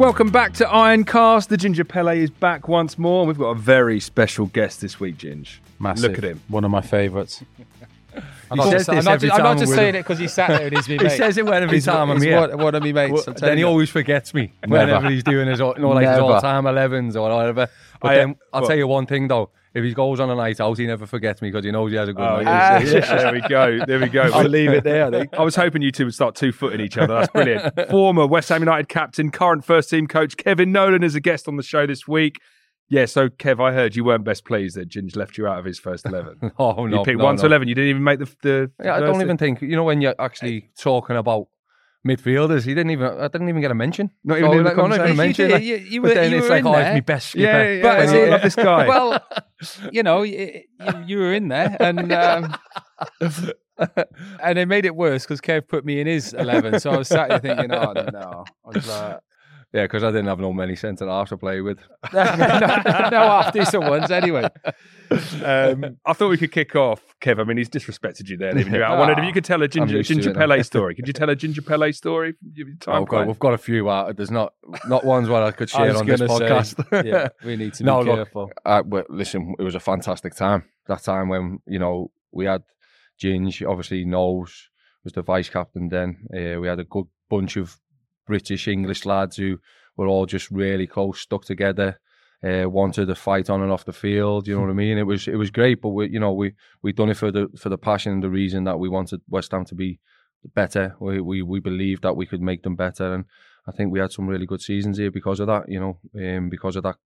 Welcome back to Ironcast. The Ginger Pele is back once more. and We've got a very special guest this week, Ginge. Massive. Look at him. One of my favourites. I'm He not says just, I'm this not every just, I'm not just saying with it because he sat there and he's my He mate. says it whenever He's, he's I'm he's here. one, one of my mates. Well, then he you. always forgets me Never. whenever he's doing his, all- you know, like his all-time 11s or whatever. But I- then I'll well- tell you one thing though: if he goes on a night out, he never forgets me because he knows he has a good Oh, night. yes, yes, there we go. There we go. I'll leave it there, I think. I was hoping you two would start two footing each other. That's brilliant. Former West Ham United captain, current first team coach Kevin Nolan is a guest on the show this week. Yeah, so Kev, I heard you weren't best pleased that Ginge left you out of his first eleven. Oh no, you picked no, one to eleven. You didn't even make the. the Yeah, I don't even think you know when you're actually talking about midfielders. He didn't even. I didn't even get a mention. Not even in the like, not even a conversation? mention. You like- you- you but were- then it's like, oh, it's there. my best skipper. Yeah, yeah, But, yeah, I love this guy. Well, you know, you, you, you were in there, and um, and it made it worse because Kev put me in his eleven. So I was sat there thinking, oh no, I was like, Yeah, because I didn't have no many centre halves to play with. no, no half decent ones anyway. Um, I thought we could kick off, Kev. I mean, he's disrespected you there, leaving you out. I wondered if you could tell a ginger ginger Pele story. Could you tell a Ginger Pele story from your time? Oh, God, we've got a few out. There's not not ones where I could share was on this gonna say, podcast. yeah, we need to No, be look, careful. Uh, but listen, it was a fantastic time. That time when you know we had Ginge, obviously knows was the vice captain. Then uh, we had a good bunch of British English lads who were all just really close, stuck together. Uh, wanted to fight on and off the field. You know what I mean? It was it was great, but we you know we we done it for the for the passion and the reason that we wanted West Ham to be better. We we we believed that we could make them better, and I think we had some really good seasons here because of that. You know, um, because of that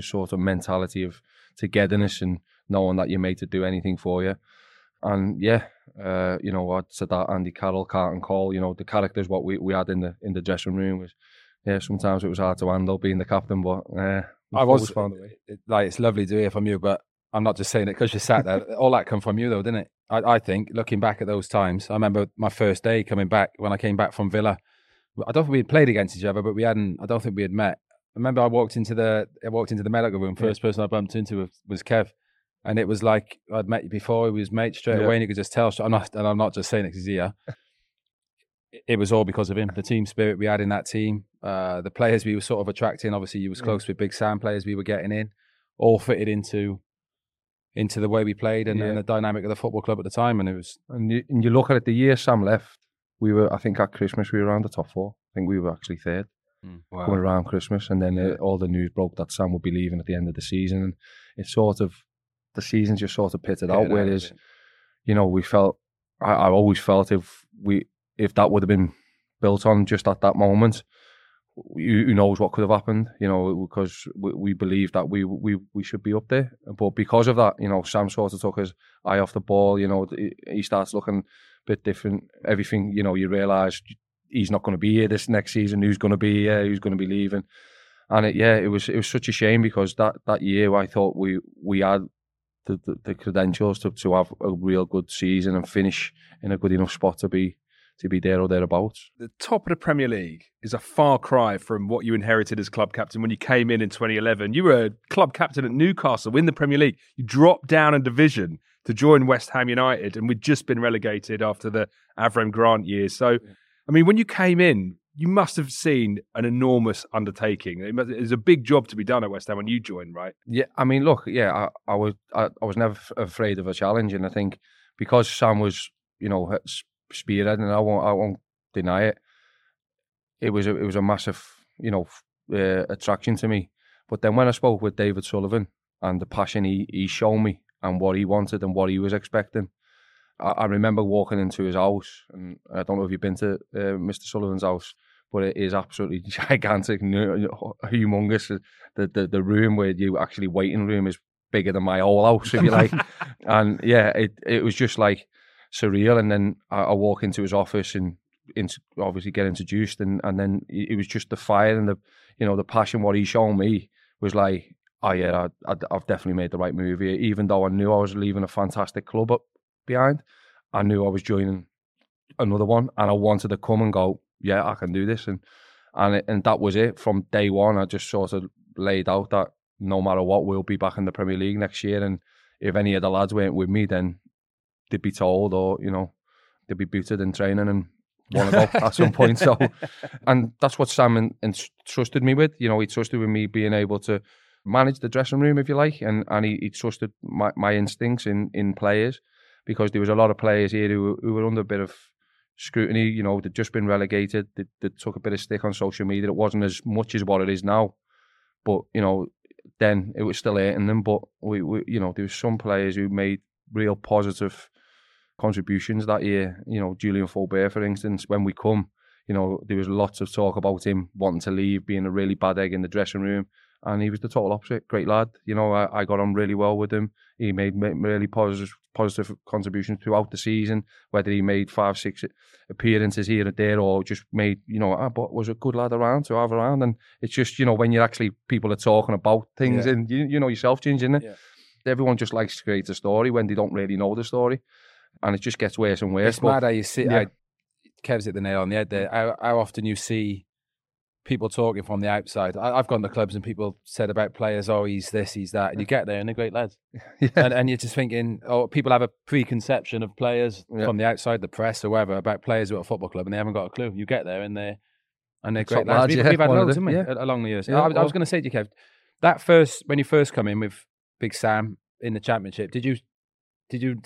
sort of mentality of togetherness and knowing that you're made to do anything for you. And yeah, uh, you know, I'd said that Andy Carroll, Carlton Cole, you know, the characters what we, we had in the in the dressing room was yeah, sometimes it was hard to handle being the captain, but uh, I was found a way. it- like it's lovely to hear from you, but I'm not just saying it because you sat there. All that come from you, though, didn't it? I, I think looking back at those times, I remember my first day coming back when I came back from Villa. I don't think we had played against each other, but we hadn't. I don't think we had met. I remember I walked into the I walked into the medical room. First person I bumped into was, was Kev, and it was like I'd met you before. He was mate straight Yeah. away, and you could just tell. I'm not, and I'm not just saying it because he's here. It was all because of him. The team spirit we had in that team, uh, the players we were sort of attracting. Obviously, you was close with Big Sam players we were getting in, all fitted into into the way we played and, Yeah. and the dynamic of the football club at the time. And it was And you, and you look at it, the year Sam left, we were I think at Christmas we were around the top four. I think we were actually third. coming around Christmas, and then uh, all the news broke that Sam would be leaving at the end of the season, and it's sort of the season's just sort of pitted out. Whereas, you know, we felt I, I always felt if we if that would have been built on just at that moment, who, who knows what could have happened? You know, because we, we believe that we we we should be up there, but because of that, you know, Sam sort of took his eye off the ball. You know, he- he starts looking a bit different. Everything, you know, you realise he's not going to be here this next season. Who's going to be here? Who's going to be leaving? And it, yeah, it was it was such a shame because that, that year I thought we we had the, the, the credentials to, to have a real good season and finish in a good enough spot to be to be there or thereabouts. the top of the Premier League is a far cry from what you inherited as club captain when you came in in 2011. You were a club captain at Newcastle in the Premier League. You dropped down a division to join West Ham United, and we'd just been relegated after the Avram Grant years. So, I mean, when you came in, you must have seen an enormous undertaking. It It's a big job to be done at West Ham when you joined, right? Yeah, I mean, look, yeah, I, I was I, I was never afraid of a challenge, and I think because Sam was, you know, spearheading, I won't I won't deny it. It was a, it was a massive, you know, uh, attraction to me. But then when I spoke with David Sullivan and the passion he he showed me and what he wanted and what he was expecting, I, I remember walking into his house, and I don't know if you've been to uh, Mr. Sullivan's house, but it is absolutely gigantic, humongous. The, the the room where you actually waiting room is bigger than my whole house, if you like. and yeah, it it was just like surreal. And then I, I walk into his office and into, obviously get introduced, and and then it was just the fire and the you know the passion. What he showed me was like, oh yeah, I, I've definitely made the right move here. Even though I knew I was leaving a fantastic club up behind, I knew I was joining another one, and I wanted to come and go. Yeah, I can do this, and and it, and that was it from day one. I just sort of laid out that no matter what, we'll be back in the Premier League next year, and if any of the lads weren't with me, then they'd be told, or you know, they'd be booted in training and want to go at some point. So, and that's what Sam en- entrusted me with. You know, he trusted with me being able to manage the dressing room, if you like, and and he, he trusted my, my instincts in in players because there was a lot of players here who, who were under a bit of scrutiny. You know, they'd just been relegated. They, they took a bit of stick on social media. It wasn't as much as what it is now, but you know, then it was still hurting them. But we, we you know, there was some players who made real positive contributions that year. You know, Julian Faubert, for instance, when we come, you know, there was lots of talk about him wanting to leave, being a really bad egg in the dressing room. And he was the total opposite. Great lad. You know, I, I got on really well with him. He made ma- really positive positive contributions throughout the season, whether he made five, six appearances here and there or just made, you know, ah, but was a good lad around to have around. And it's just, you know, when you're actually, people are talking about things Yeah. and you, you know yourself, Ginger, it? Yeah. Everyone just likes to create a story when they don't really know the story. And it just gets worse and worse. It's but- mad how you see. yeah. I, Kev's hit the nail on the head there. How, how often you see people talking from the outside. I, I've gone to clubs and people said about players, oh, he's this, he's that, and you get there and they're great lads. Yeah. And, and you're just thinking, oh, people have a preconception of players Yeah. from the outside, the press or whatever, about players who are at a football club, and they haven't got a clue. You get there and they're and they're Top great lads. lads, We've, yeah, we've had loads, haven't we, yeah. along the years. I, was- I was going to say to you, Kev, that first when you first come in with Big Sam in the championship, did you did you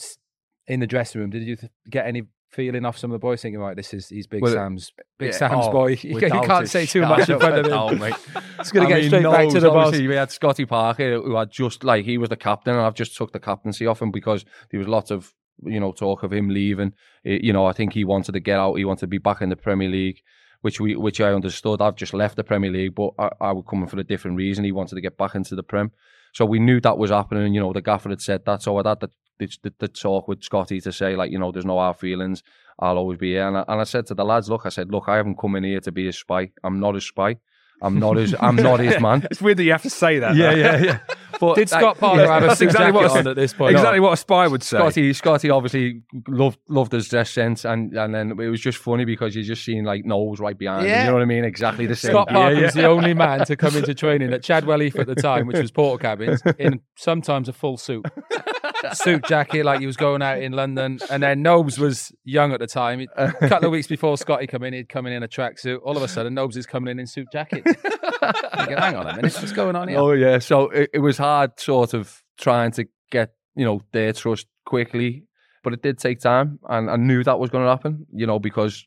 in the dressing room? Did you get any feeling off some of the boys thinking, right, this is he's Big Well, Sam's Big yeah, Sam's oh, boy. You, you can't say too much in front of him. doubt, mate. It's going to get mean, straight back to the boss. We had Scotty Parker, who had just like he was the captain, and I've just took the captaincy off him because there was lots of you know talk of him leaving. Eh, You know, I think he wanted to get out. He wanted to be back in the Premier League, which we which I understood. I've just left the Premier League, but I, I was coming for a different reason. He wanted to get back into the Prem, so we knew that was happening. You know, the gaffer had said that, so I had the the, the, the talk with Scotty to say like, you know, there's no hard feelings. I'll always be here. And I, and I said to the lads, look, I said, look, I haven't come in here to be a spy. I'm not a spy. I'm not his. I'm not his man. It's weird that you have to say that. Yeah, though. yeah, yeah. But Did Scott Parker yeah, have a that's exactly what- on at this point? Exactly what a spy would say. Scotty, Scotty obviously loved loved his dress sense, and and then it was just funny because you just seen like Nobes right behind. him, Yeah. you know what I mean? Exactly the same. Scott Yeah, Parker yeah. was the only man to come into training at Chadwell Heath at the time, which was Portakabins, in sometimes a full suit. suit jacket, like he was going out in London. And then Nobes was young at the time. A couple of weeks before Scotty come in, he'd come in in a tracksuit. All of a sudden, Nobes is coming in in suit jacket. Thinking, Hang on a minute, what's going on here? Oh yeah, so it, it was hard, sort of trying to get you know their trust quickly, but it did take time, and I knew that was going to happen. You know, because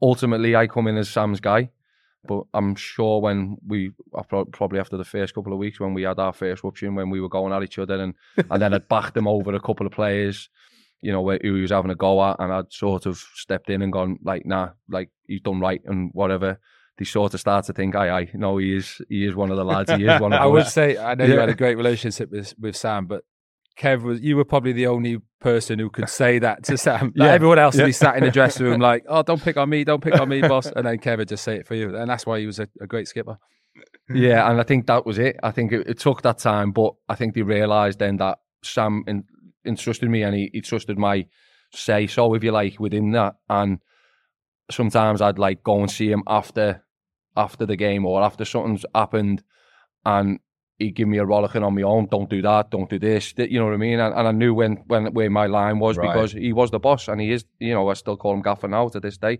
ultimately I come in as Sam's guy, but I'm sure when we probably after the first couple of weeks when we had our first rupture, when we were going at each other, and and then I'd backed him over a couple of players. You know, where- who he was having a go at, and I'd sort of stepped in and gone like, "Nah, like he's done right and whatever." They sort of start to think, "Aye, aye, no, he is, he is one of the lads. He is one of I would say I know you had a great relationship with with Sam, but Kev was you were probably the only person who could say that to Sam. Like, Yeah. Everyone else would Yeah. be sat in the dressing room like, "Oh, don't pick on me, don't pick on me, boss," and then Kev would just say it for you, and that's why he was a, a great skipper. Yeah, and I think that was it. I think it, it took that time, but I think they realised then that Sam in, entrusted me and he, he trusted my say so, if you like, within that. And sometimes I'd like go and see him after after the game or after something's happened, and he'd give me a rollicking on my own. Don't do that. Don't do this. You know what I mean? And, and I knew when when where my line was Right. because he was the boss, and he is. You know, I still call him Gaffer now to this day.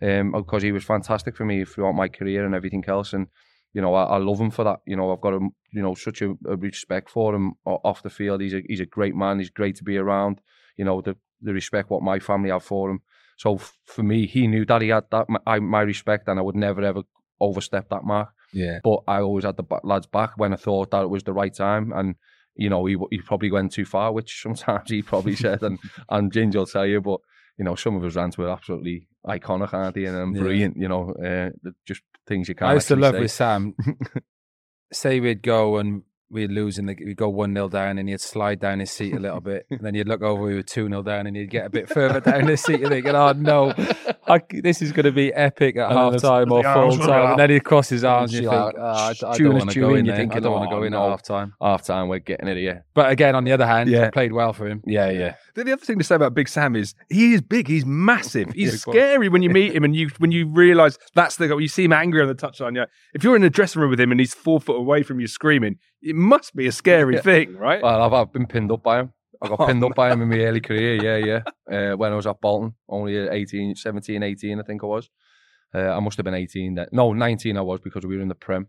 um, because he was fantastic for me throughout my career and everything else. And you know, I, I love him for that. You know, I've got a you know such a, a respect for him off the field. He's a he's a great man. He's great to be around. You know, the the respect what my family have for him. So for me, he knew that he had that my, my respect, and I would never ever overstep that mark. Yeah. But I always had the lads back when I thought that it was the right time, and you know he he probably went too far, which sometimes he probably said, and and Ginger will tell you, but you know some of his rants were absolutely iconic, aren't they? And um, Yeah. brilliant, you know, uh, just things you can't. I used to love say. with Sam. say we'd go and we'd lose and we'd go 1 0 down and he'd slide down his seat a little bit. And then you'd look over, we were 2 0 down and he'd get a bit further down his seat. You're thinking, oh no, I, this is going to be epic at And half time or full time. And then he'd cross his arms and you You're think, like, oh, I, I don't want to go tune, in you're there. I don't want to oh, go in at oh, no. half time. half time. We're getting it here. But again, on the other hand, Yeah. it played well for him. Yeah, yeah. The the other thing to say about Big Sam is he is big. He's massive. He's Yeah, scary when you meet him and you when you realise that's the guy. You see him angry on the touchline. Yeah, if you're in the dressing room with him and he's four foot away from you screaming, it must be a scary Yeah. thing, right? Well, I've, I've been pinned up by him. I got Oh, pinned up by him in my early career. Yeah, yeah. Uh, when I was at Bolton, only at 18, 17, 18, I think I was. Uh, I must have been 18 then. No, 19 I was because we were in the Prem.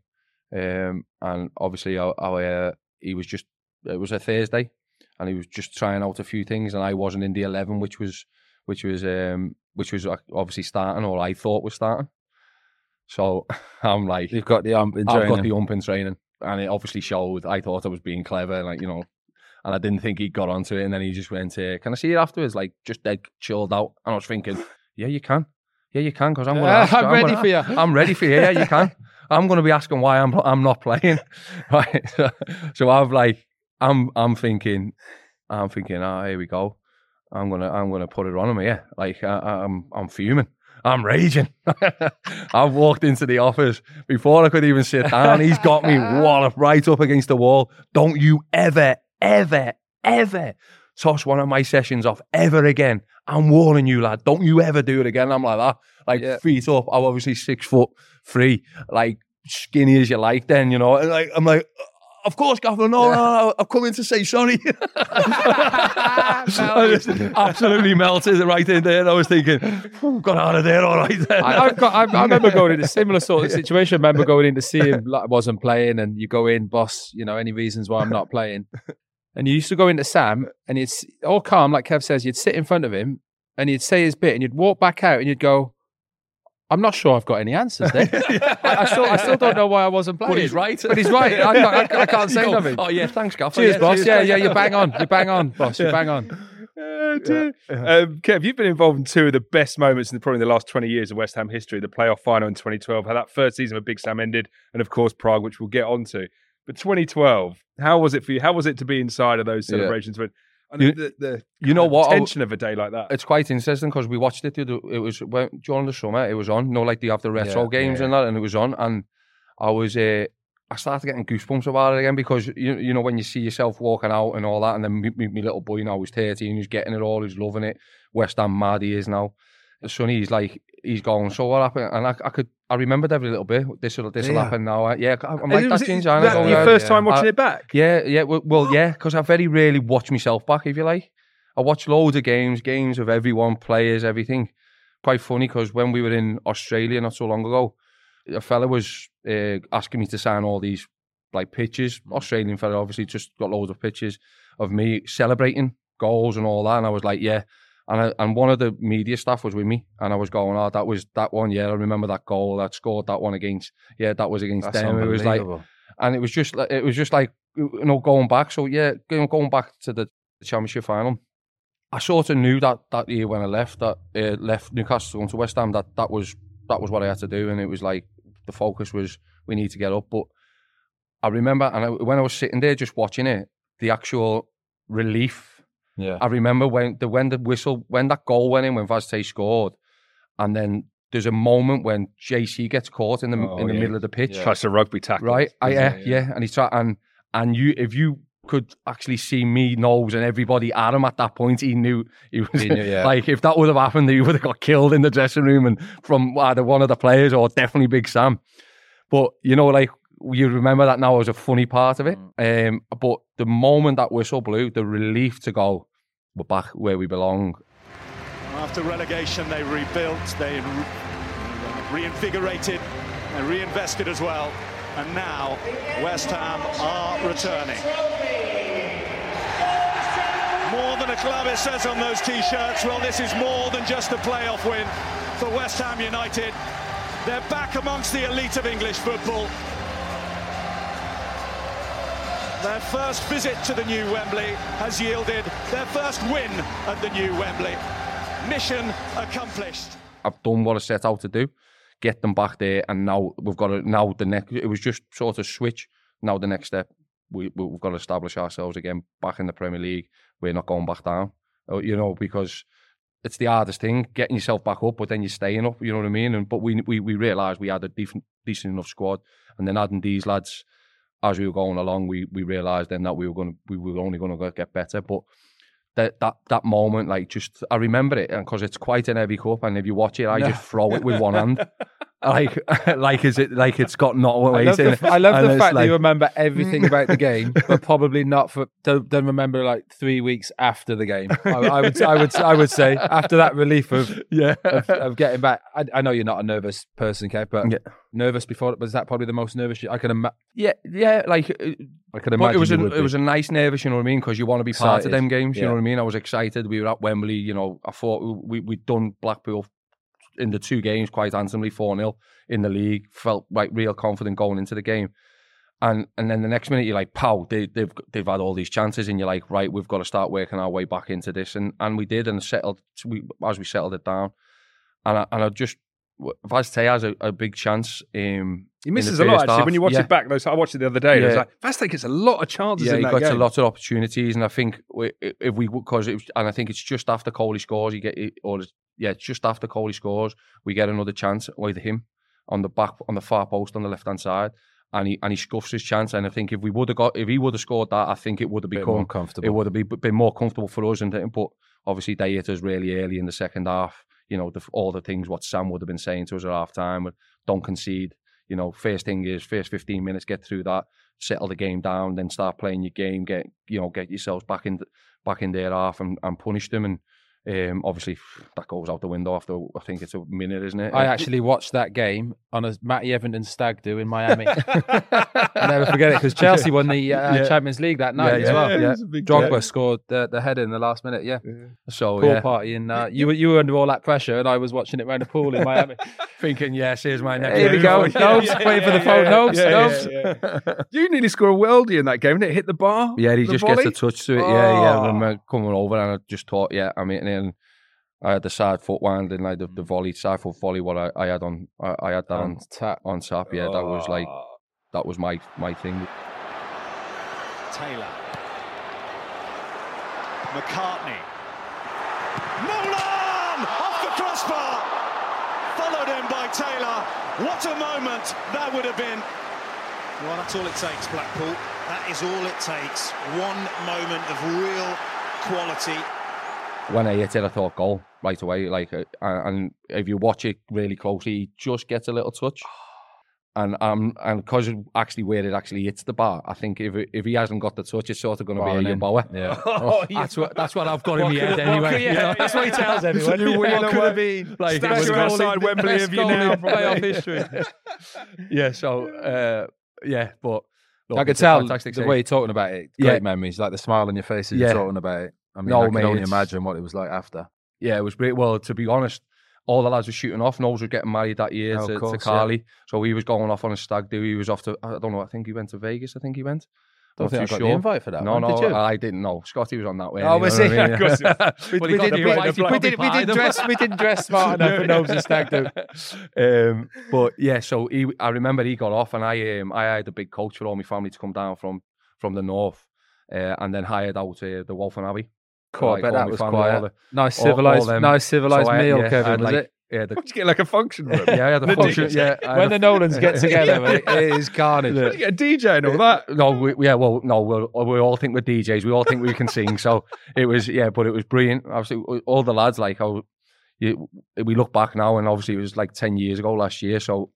Um, and obviously, I, I, uh, he was just, it was a Thursday and he was just trying out a few things and I wasn't in the 11, which was, which was, um, which was obviously starting or I thought was starting. So I'm like, You've got the ump in I've got the ump in training, and it obviously showed. I thought I was being clever, like you know, and I didn't think he got onto it. And then he just went, uh, "Can I see it afterwards?" Like just dead chilled out, and I was thinking, "Yeah, you can. Yeah, you can, because I'm gonna. Ah, ask, I'm ready gonna- for you. I'm ready for you. Yeah, you can. I'm going to be asking why I'm I'm not playing, right? So, so I've like, I'm I'm thinking, I'm thinking, ah, here we go. I'm gonna I'm gonna put it on him Yeah, Like I, I'm I'm fuming. I'm raging. I've walked into the office before I could even sit down. He's got me walloped right up against the wall. Don't you ever, ever, ever toss one of my sessions off ever again. I'm warning you, lad. Don't you ever do it again. I'm like that, like Yeah. feet up. I'm obviously six foot three, like skinny as you like. Then you know, and like I'm like. Of course, Gaffer. No, no, no, I've come in to say sorry. I just absolutely melted right in there. I was thinking, "Phew, got out of there all right. I, I've got, I, I remember going in a similar sort of situation. I remember going in to see him, like I wasn't playing, and you go in, boss, you know, any reasons why I'm not playing. And you used to go into Sam, and it's all calm, like Kev says, you'd sit in front of him, and he'd say his bit, and you'd walk back out, and you'd go, I'm not sure I've got any answers there. I, I still, I still don't know why I wasn't playing. But he's right. But he's right. I can't, I, I can't say You go, nothing. Oh yeah, thanks, Gaffer. Cheers, boss. Yeah, cheers, yeah, thanks." you bang on. You bang on, boss. You Yeah. bang on. Uh, dear. Um, Kev, you've been involved in two of the best moments in the, probably the last 20 years of West Ham history, the playoff final in 2012, how that first season of Big Sam ended, and of course Prague, which we'll get onto. But 2012, how was it for you? How was it to be inside of those Yeah. celebrations? When, and You- the, the You know what? Tension of a day like that. It's quite interesting because we watched it. the It was when, during the summer. It was on. No, like they have the retro Yeah, games yeah. and that, and it was on. And I was, uh, I started getting goosebumps about it again because you you know when you see yourself walking out and all that, and then me, me, me little boy now was thirteen, he's getting it all, he's loving it. West Ham mad he is now. Sonny, he's like he's going. So what happened? And I, I could I remembered every little bit. This will this will Yeah. happen now. Yeah, I'm like was that, Ginger. that your first yeah. time watching I- it back? Yeah, yeah. Well, well yeah, because I very rarely watch myself back, if you like. I watch loads of games, games of everyone, players, everything. Quite funny because when we were in Australia not so long ago, a fella was uh, asking me to sign all these like pictures. Australian fella, obviously, just got loads of pictures of me celebrating goals and all that. And I was like, yeah. And I, and one of the media staff was with me, and I was going, oh, that was that one. Yeah, I remember that goal. That scored that one against. Yeah, that was against That's them. It was like and it was just like it was just like you know going back. So yeah, going going back to the championship final, I sort of knew that that year when I left that uh, left Newcastle going to West Ham that that was that was what I had to do, and it was like the focus was we need to get up. But I remember, and I, when I was sitting there just watching it, the actual relief. Yeah. I remember when the when the whistle when that goal went in when Vaz Tê scored, and then there's a moment when JC gets caught in the Oh, in the yeah. middle of the pitch Tries to rugby tackle. right? I, isn't yeah, yeah, and he's trying, and and you, if you could actually see me, Nobes, and everybody at him at that point, he knew he was He knew, yeah. like if that would have happened, he would have got killed in the dressing room and from either one of the players or definitely Big Sam. But you know, like you remember that now as a funny part of it. Mm. Um, but the moment that whistle blew, the relief to go, we're back where we belong. After relegation, they rebuilt. They re- reinvigorated and reinvested as well. And now West Ham are returning. More than a club, it says on those t-shirts. Well, this is more than just a playoff win for West Ham United. They're back amongst the elite of English football. Their first visit to the new Wembley has yielded their first win at the new Wembley. Mission accomplished. I've done what I set out to do, get them back there, and now we've got to now the next. It was just sort of switch. Now the next step, we we've got to establish ourselves again back in the Premier League. We're not going back down, Uh, you know, because it's the hardest thing getting yourself back up, but then you're staying up. You know what I mean? And but we we we realised we had a decent decent enough squad, and then adding these lads as we were going along, we we realised then that we were going to we were only going to get better, but that that that moment, like just I remember it because it's quite an heavy cup, and if you watch it, I just throw it with one hand, like like is it like it's got not I weight love the. I love the fact that you remember everything about the game, but probably not for don't, don't remember like three weeks after the game. I, I would I would I would say after that relief of yeah. of, of getting back. I, I know you're not a nervous person, Kev, but Yeah. nervous before was that probably the most nervous you, I can ima- yeah, yeah, like uh, I can imagine. it was you a, it be. was a nice nervous, you know what I mean? Because you want to be part of them games, you yeah. know what I mean? I was excited. We were at Wembley, you know. I thought we we'd done Blackpool in the two games quite handsomely, four 0 in the league. Felt like real confident going into the game, and and then the next minute you're like, "Pow!" They, they've they've had all these chances, and you're like, "Right, we've got to start working our way back into this," and and we did, and settled. We as we settled it down, and I, and I just. Vaz Tê has a, a big chance. Um, He misses a lot actually half. when you watch Yeah. it back. Though, so I watched it the other day. and It's Yeah. like Vaz gets a lot of chances Yeah, he got a lot of opportunities, and I think we- if we because and I think it's just after Coley scores, you get or yeah, just after Coley scores, we get another chance with him on the back on the far post on the left hand side, and he and he scuffs his chance. And I think if we would have got if he would have scored that, I think it would have become comfortable. it would have been, been more comfortable for us. And but obviously they hit us really early in the second half. You know, the, all the things what Sam would have been saying to us at half time, don't concede. You know, first thing is first fifteen minutes, get through that, settle the game down, then start playing your game, get you know, get yourselves back in back in their half and, and punish them. And um, obviously that goes out the window after I think it's a minute, isn't it? I actually watched that game on a Matty Etherington stag do in Miami. I'll never forget it because Chelsea won the uh, Yeah. Champions League that night Yeah, as well. it yeah. was a big Drogba game. scored the, the header in the last minute. Yeah, so pool yeah, party, and uh, you were you were under all that pressure, and I was watching it around the pool in Miami. thinking yes, here's my next. Here we move. go. Yeah, Nobes, yeah, waiting for the phone. yeah, Nobes, yeah, Nobes. yeah, yeah. You nearly score a worldie in that game. Didn't it hit the bar? Yeah, he just volley? gets a touch to it. Yeah, yeah. I Oh. remember coming over and I just thought, yeah, I mean, and I had the side foot wind and like the, the mm. volley, side foot volley. What I, I had on, I, I had that on, And tap. on tap. Yeah, that was like Oh. that was my my thing. Taylor. McCartney. Nolan! Off the crossbar! Followed in by Taylor. What a moment that would have been. Well, that's all it takes, Blackpool. That is all it takes. One moment of real quality. When I hit it, I thought goal right away. Like, uh, and if you watch it really closely, he just gets a little touch. And um, and because actually where it actually hits the bar, I think if if he hasn't got the touch, it's sort of going to be a him. Yeboah. Yeah. Oh, That's what that's what I've got in my head anyway. could- you know? yeah, That's what he tells everyone. You win What could have been? Like, it Statue was outside Wembley of you now, playoff history. yeah, so uh, yeah, but look, I could tell the way you're talking about it. Great Yeah. memories, like the smile on your face as Yeah. you're talking about it. I mean, No, I can mate, only it's- imagine what it was like after. Yeah, it was great. Well, to be honest, all the lads were shooting off. Knowles was getting married that year Oh, to, to course, yeah. Carly, so he was going off on a stag do. He was off to I don't know. I think he went to Vegas. I think he went. Don't think I got sure. the invite for that. No, one, no, did you? I didn't know. Scotty was on that way. Oh, was he? I mean? Of course. Yeah. We- we didn't- the we didn't- we didn't- we didn't dress- we didn't dress smart enough for Knowles' stag do. um, but yeah, so he, I remember he got off, and I, um, I hired a big coach for all my family to come down from from the north, uh, and then hired out uh, the Wolfen Abbey. Cool, I Like, bet that was family, all quiet. the- Nice all- all civilized, nice civilized So I- meal, yeah, Kevin. had, Was like, it? Yeah, the, Did you get like a function room? yeah, I had The a function. DJ. Yeah, When a- the Nolans get together, mate, it is carnage. Did you get a DJ and all that? no, we, yeah, well, no, we we all think we're DJs. We all think we can sing. So it was, yeah, but it was brilliant. Obviously, all the lads like how you, we look back now, and obviously it was like ten years ago last year. So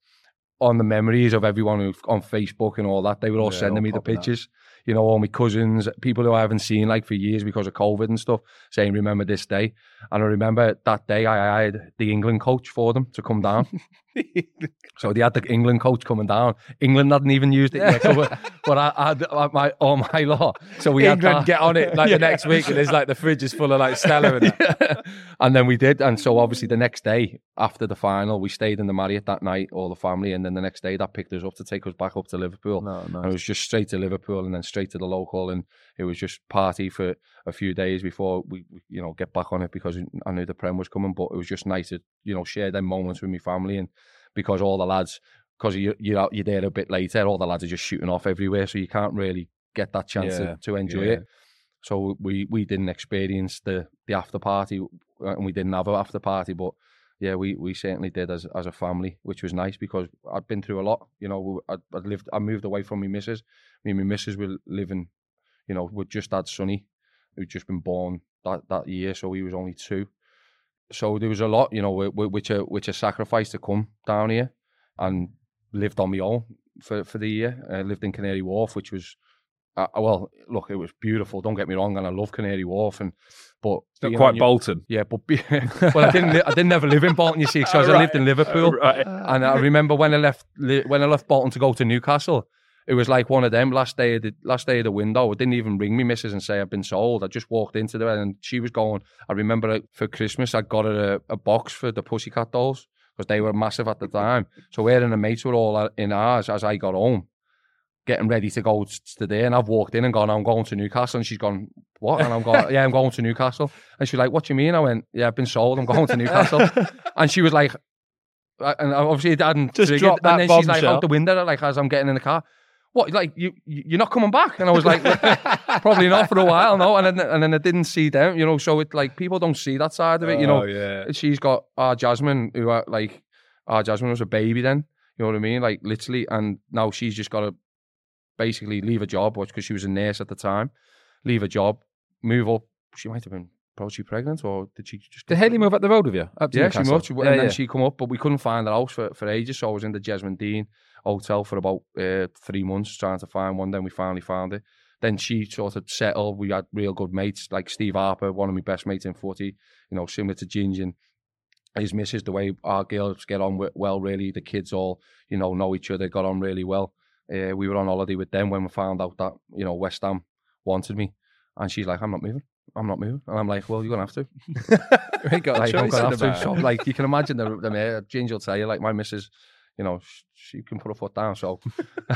on the memories of everyone who on Facebook and all that, they were all Yeah, sending all me the pictures. up. You know, all my cousins, people who I haven't seen like for years because of COVID and stuff, saying, remember this day. And I remember that day I hired the England coach for them to come down. so they had the England coach coming down. England hadn't even used it yet, so, but, I, I had uh, my all my law. So we had England that. get on it like Yeah. the next week, and there's like the fridge is full of like Stella and that. and then we did. And so obviously the next day after the final, we stayed in the Marriott that night, all the family. And then the next day that picked us up to take us back up to Liverpool. No, And it was just straight to Liverpool and then straight to the local. And it was just party for a few days before we, you know, get back on it because I knew the Prem was coming. But it was just nice to, you know, share them moments with my family. And because all the lads, because you, you're, out- you're there a bit later, all the lads are just shooting off everywhere. So you can't really get that chance Yeah, to, to enjoy yeah. it. So we we didn't experience the the after party, and we didn't have an after party. But yeah, we we certainly did as as a family, which was nice because I'd been through a lot. You know, I I lived, I moved away from my missus. Me and my missus were living, you know, with just had Sonny, who'd just been born that that year, so he was only two. So there was a lot, you know, whi- whi- which a which a sacrifice to come down here and lived on my own for for the year. I lived in Canary Wharf, which was uh, well, look, it was beautiful. Don't get me wrong, and I love Canary Wharf, and but not quite your- Bolton. yeah, but be, well, I didn't. I didn't never live in Bolton. You see, because I lived in Liverpool, Right. and I remember when I left when I left Bolton to go to Newcastle. It was like one of them last day of the last day of the window. It didn't even ring me missus and say I've been sold. I just walked into there and she was going. I remember for Christmas I got her a, a box for the Pussycat dolls because they were massive at the time. So her and the mates were all uh, in ours as I got home, getting ready to go t- to there. And I've walked in and gone, I'm going to Newcastle. And she's gone, what? And I'm going, yeah, I'm going to Newcastle. And she's like, what do you mean? I went, yeah, I've been sold. I'm going to Newcastle. and she was like, uh, and obviously it hadn't Just triggered. drop that And then she's like bombshell. out the window, like as I'm getting in the car. What, like you, you- you're not coming back? And I was like, probably not for a while, no. And then, and then I didn't see them, you know. So it like people don't see that side of it, you know Oh, yeah. she's got our Jasmine, who are like our Jasmine was a baby then. You know what I mean? Like literally, and now she's just got to basically leave a job, which because she was a nurse at the time, leave a job, move up. She might have been probably pregnant, or did she just? Did Haley move up the road with you? Up to Yeah, she Newcastle? moved, she- and Yeah, then yeah. she come up, but we couldn't find her house for, for ages. So I was in the Jesmond Dene hotel for about uh, three months trying to find one. Then we finally found it. Then she sort of settled. We had real good mates like Steve Harper, one of my best mates in footy. You know, similar to Ginger. and His missus, the way our girls get on well, really, the kids all you know know each other, got on really well. Uh, we were on holiday with them when we found out that you know West Ham wanted me, and she's like, "I'm not moving." I'm not moving. And I'm like, well, you're going to have to. Got like, I'm gonna have to. So, like, you can imagine the, the mayor, Ginger will tell you, like, my missus, you know, sh- she can put her foot down, so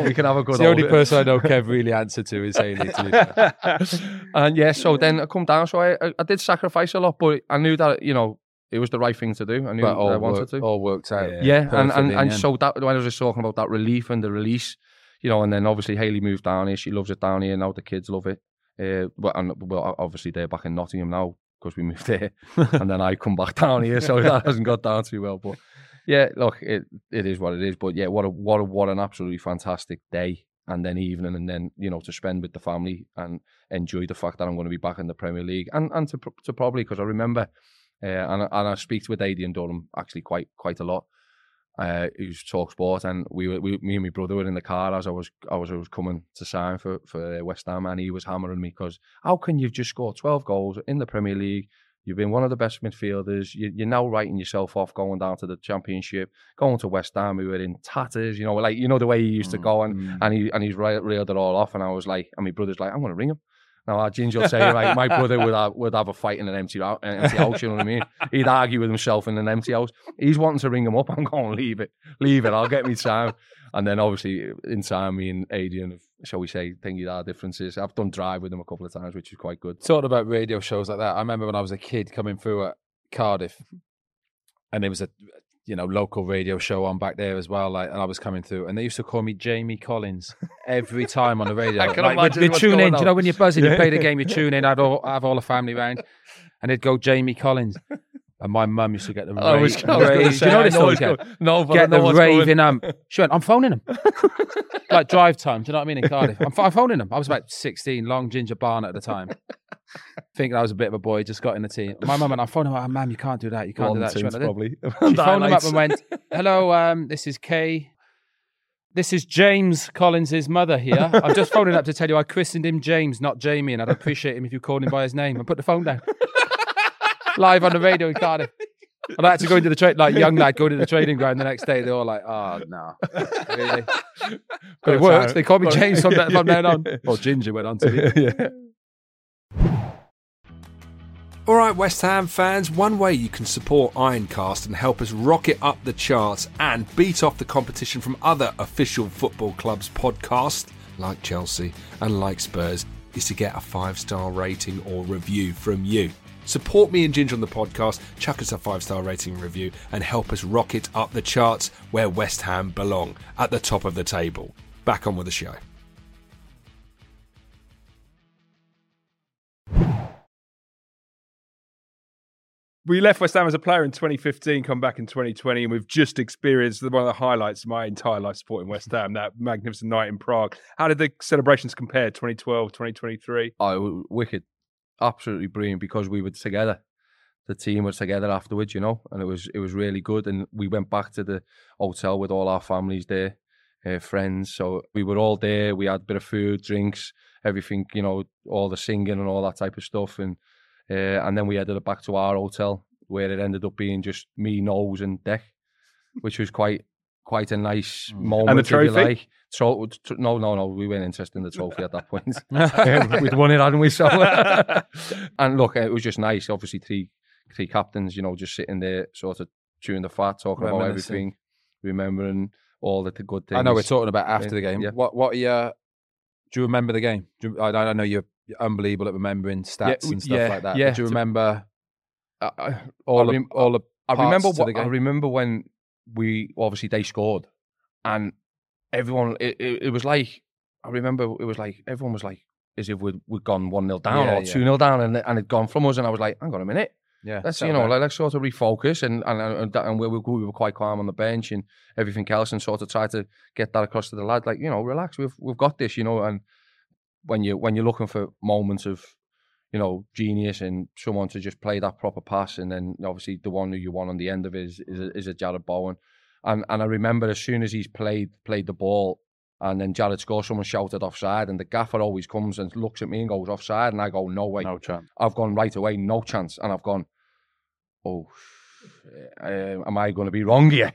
we can have a good It's the only person I know Kev really answered to is Haley. To and yeah, so then I come down. So I, I, I did sacrifice a lot, but I knew that, you know, it was the right thing to do. I knew that all, I wanted worked, to. all worked out. Yeah, and, and, and so that when I was just talking about that relief and the release, you know, and then obviously Haley moved down here. She loves it down here now. The kids love it. Uh, but and well, obviously they're back in Nottingham now because we moved there, and then I come back down here, so that hasn't got down too well. But yeah, look, it it is what it is. But yeah, what a what a what an absolutely fantastic day and then evening, and then you know to spend with the family and enjoy the fact that I'm going to be back in the Premier League, and and to to probably because I remember, uh, and and I speak with Adrian Durham actually quite quite a lot. Uh, who's talkSPORT, and we were, we, me and my brother were in the car as I was, I was, I was coming to sign for for West Ham, and he was hammering me because how can you just score twelve goals in the Premier League? You've been one of the best midfielders. You, you're now writing yourself off going down to the Championship, going to West Ham, who were in tatters. You know, like you know the way he used to mm, go, and mm. and he and he's re- reeled it all off. And I was like, and my brother's like, I'm going to ring him. Now, our Ginger will say, like, my brother would have, would have a fight in an empty, an empty house, you know what I mean? He'd argue with himself in an empty house. He's wanting to ring him up. I'm going, to leave it, leave it. I'll get me time. And then, obviously, uh, in time, me and Adrian, have, shall we say, thingy our differences. I've done drive with him a couple of times, which is quite good. talking about radio shows like that, I remember when I was a kid coming through at Cardiff, and there was a you know local radio show on back there as well. Like, and I was coming through, and they used to call me Jamie Collins every time on the radio. I can like, imagine we'd, we'd tune in. Do you know when you're buzzing, you play the game, you tune in. I'd all, have all the family round, and they'd go Jamie Collins. And my mum used to get the I was. I was going to say, do you know I this know what's No, but I get the raving um she went i'm phoning him like drive time do you know what i mean in cardiff? I'm, I'm phoning him i was about 16 long ginger barnet at the time. Thinking i was a bit of a boy just got in the team. My mum and i'm phoning him oh, ma'am you can't do that you can't do that. She, went, probably. she phoned him up and went hello um this is kay. This is James Collins' mother here. I'm just phoning up to tell you I christened him James, not Jamie, and I'd appreciate him if you called him by his name. And put the phone down. Live on the radio in Cardiff. And I had to go into the trade, like young lad going to the training ground the next day. They're all like, "Oh no, really?" But it works. They call me James from, from then on. Or Ginger went on to be. yeah. All right, West Ham fans, one way you can support Ironcast and help us rocket up the charts and beat off the competition from other official football clubs' podcasts like Chelsea and like Spurs is to get a five star rating or review from you. Support me and Ginger on the podcast, chuck us a five star rating and review, and help us rocket up the charts where West Ham belong, at the top of the table. Back on with the show. We left West Ham as a player in 2015, come back in 2020, and we've just experienced one of the highlights of my entire life supporting West Ham, that magnificent night in Prague. How did the celebrations compare 2012, 2023? Oh, wicked, absolutely brilliant because we were together. The team was together afterwards, you know, and it was it was really good. And we went back to the hotel with all our families there, uh, friends. So we were all there. We had a bit of food, drinks, everything, you know, all the singing and all that type of stuff. And uh, and then we headed back to our hotel where it ended up being just me, Nobes, and Dec, which was quite quite a nice moment. And the trophy? like. Tro- tr- no, no, no. We weren't interested in the trophy at that point. Um, We'd won it, hadn't we? So, and look, it was just nice. Obviously, three three captains, you know, just sitting there, sort of chewing the fat, talking about everything, remembering all the good things. I know we're talking about after Yeah, the game. yeah. What what are you, do you remember the game? Do you, I, I know you're, unbelievable at remembering stats we- and stuff yeah, like that. yeah. do you remember I, I, all I the rem- all the I remember what, I remember when we obviously they scored, and everyone it, it, it was like I remember it was like everyone was like as if we'd, we'd gone one 0 down Yeah, or yeah. two 0 down, and and it'd gone from us, and I was like, hang on a minute, yeah, let's you know like, let's sort of refocus, and and and, and we, were, we were quite calm on the bench and everything else, and sort of try to get that across to the lad, like you know, relax, we've we've got this, you know, and when you when you're looking for moments of you know, genius and someone to just play that proper pass. And then obviously the one who you want on the end of it is is a, is a Jarrod Bowen. And and I remember as soon as he's played played the ball and then Jarrod scores, someone shouted offside, and the gaffer always comes and looks at me and goes offside, and I go no way. no chance. I've gone right away, no chance, and I've gone, oh, uh, am I going to be wrong here?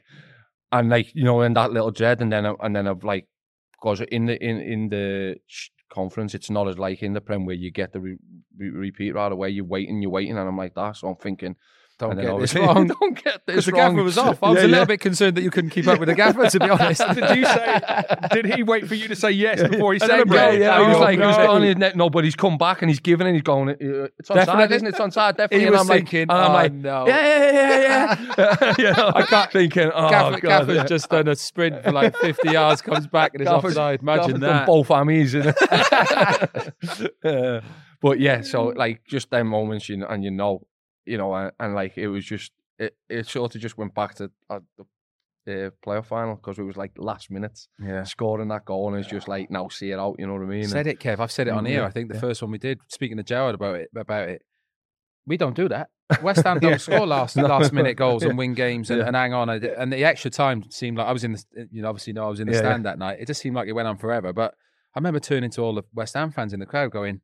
And like you know, in that little dread, and then and then I've like, because in the in in the conference, it's not as like in the prem where you get the re- re- repeat right away. You're waiting, you're waiting, and I'm like that. So I'm thinking, Don't get this wrong. don't get Because this the gaffer was off. I was Yeah, a little yeah. bit concerned that you couldn't keep up with the gaffer, to be honest. Did you say? Did he wait for you to say yes before he And then, celebrated? yeah, yeah, he was Oh, like, he was no. on his net, nobody's come back, and he's giving and he's going, uh, it's on side, Definitely. isn't it? It's on side, definitely. And I'm like, thinking, and I'm oh, like, no. yeah, yeah, yeah, yeah. you know, I can't- thinking, oh, Gaffer, God. Gaffer's yeah. just done a sprint for like 50 yards, comes back and is Gaffer's- offside. Imagine Gaffer's that. both armies. but yeah, so like just them moments, you know, and you know, you know, and, and like it was just it, it sort of just went back to uh, the uh, playoff final because it was like last minutes Yeah. scoring that goal and it's just like now see it out. You know what I mean? Said it, Kev. I've said it on Mm, here. yeah, I think the yeah. first one we did, speaking to Jarrod about it, about it. We don't do that. West Ham don't Yeah. score last No. last minute goals Yeah. and win games and, Yeah. and hang on. And the extra time seemed like I was in the you know obviously know I was in the Yeah, yeah. stand that night. It just seemed like it went on forever. But I remember turning to all the West Ham fans in the crowd going,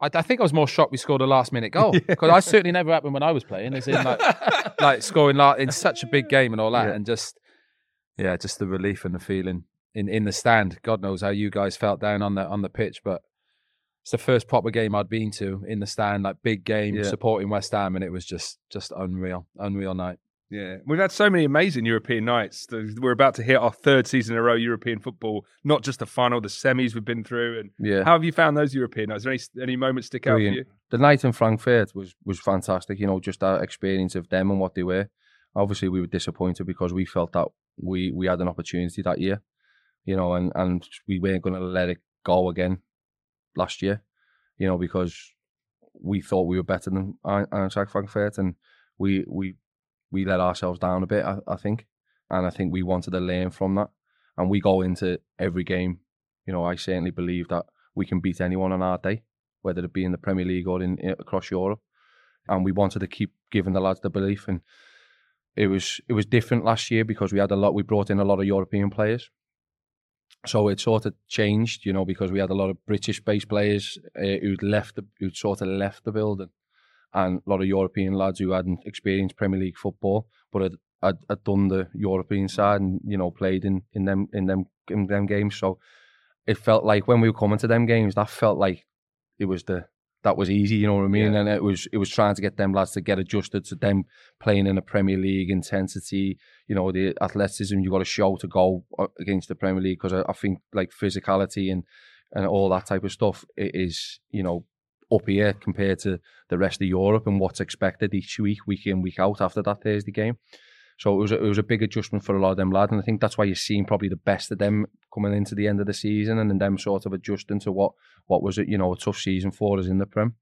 I I, think I was more shocked we scored a last minute goal because I certainly never happened when I was playing. As in like like scoring la- in such a big game and all that, Yeah. and just yeah, just the relief and the feeling in, in the stand. God knows how you guys felt down on the on the pitch, but it's the first proper game I'd been to in the stand, like big game Yeah. supporting West Ham, and it was just just unreal, unreal night. Yeah, we've had so many amazing European nights. We're about to hit our third season in a row European football. Not just the final, the semis we've been through. And yeah. how have you found those European nights? Any any moments stick out for you? the night in Frankfurt was was fantastic. You know, just that experience of them and what they were. Obviously, we were disappointed because we felt that we we had an opportunity that year. You know, and and we weren't going to let it go again last year. You know, because we thought we were better than Ein- Eintracht Frankfurt, and we we we let ourselves down a bit. I, I think, and I think we wanted to learn from that, and we go into every game. You know, I certainly believe that we can beat anyone on our day whether it be in the Premier League or in, across Europe. And we wanted to keep giving the lads the belief. And it was it was different last year because we had a lot. We brought in a lot of European players, so it sort of changed, you know, because we had a lot of British-based players uh, who'd left, the, who'd sort of left the building, and a lot of European lads who hadn't experienced Premier League football, but had, had, had done the European side and you know played in in them in them in them games. So it felt like when we were coming to them games, that felt like it was the that was easy, you know what I mean? Yeah. And it was it was trying to get them lads to get adjusted to them playing in a Premier League intensity, you know, the athleticism you got to show to go uh, against the Premier League because I, I think like physicality and and all that type of stuff is you know up here compared to the rest of Europe and what's expected each week, week in, week out after that Thursday game. So it was a, it was a big adjustment for a lot of them lads, and I think that's why you're seeing probably the best of them coming into the end of the season, and then them sort of adjusting to what what was it, you know, a tough season for us in the Prem,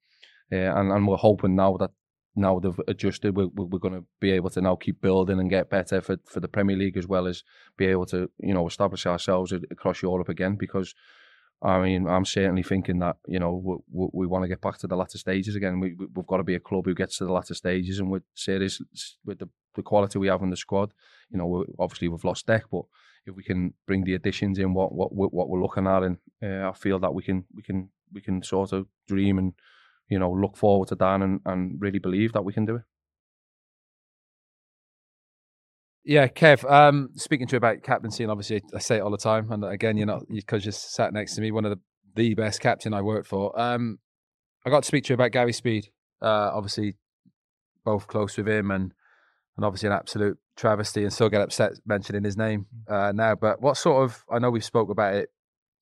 uh, and and we're hoping now that now they've adjusted, we're, we're going to be able to now keep building and get better for for the Premier League as well as be able to you know establish ourselves across Europe again because. I mean, I'm certainly thinking that you know we, we, want to get back to the latter stages again. We, we- we've got to be a club who gets to the latter stages, and with serious with the, the quality we have in the squad, you know, obviously we've lost Dec, but if we can bring the additions in, what what what we're looking at, and uh, I feel that we can we can we can sort of dream and you know look forward to that and, and really believe that we can do it. Yeah, Kev. Um, speaking to you about captaincy, and obviously I say it all the time, and again, you're not because you're sat next to me, one of the the best captain I worked for. Um, I got to speak to you about Gary Speed. Uh, obviously, both close with him, and and obviously an absolute travesty, and still get upset mentioning his name uh, now. But what sort of? I know we spoke about it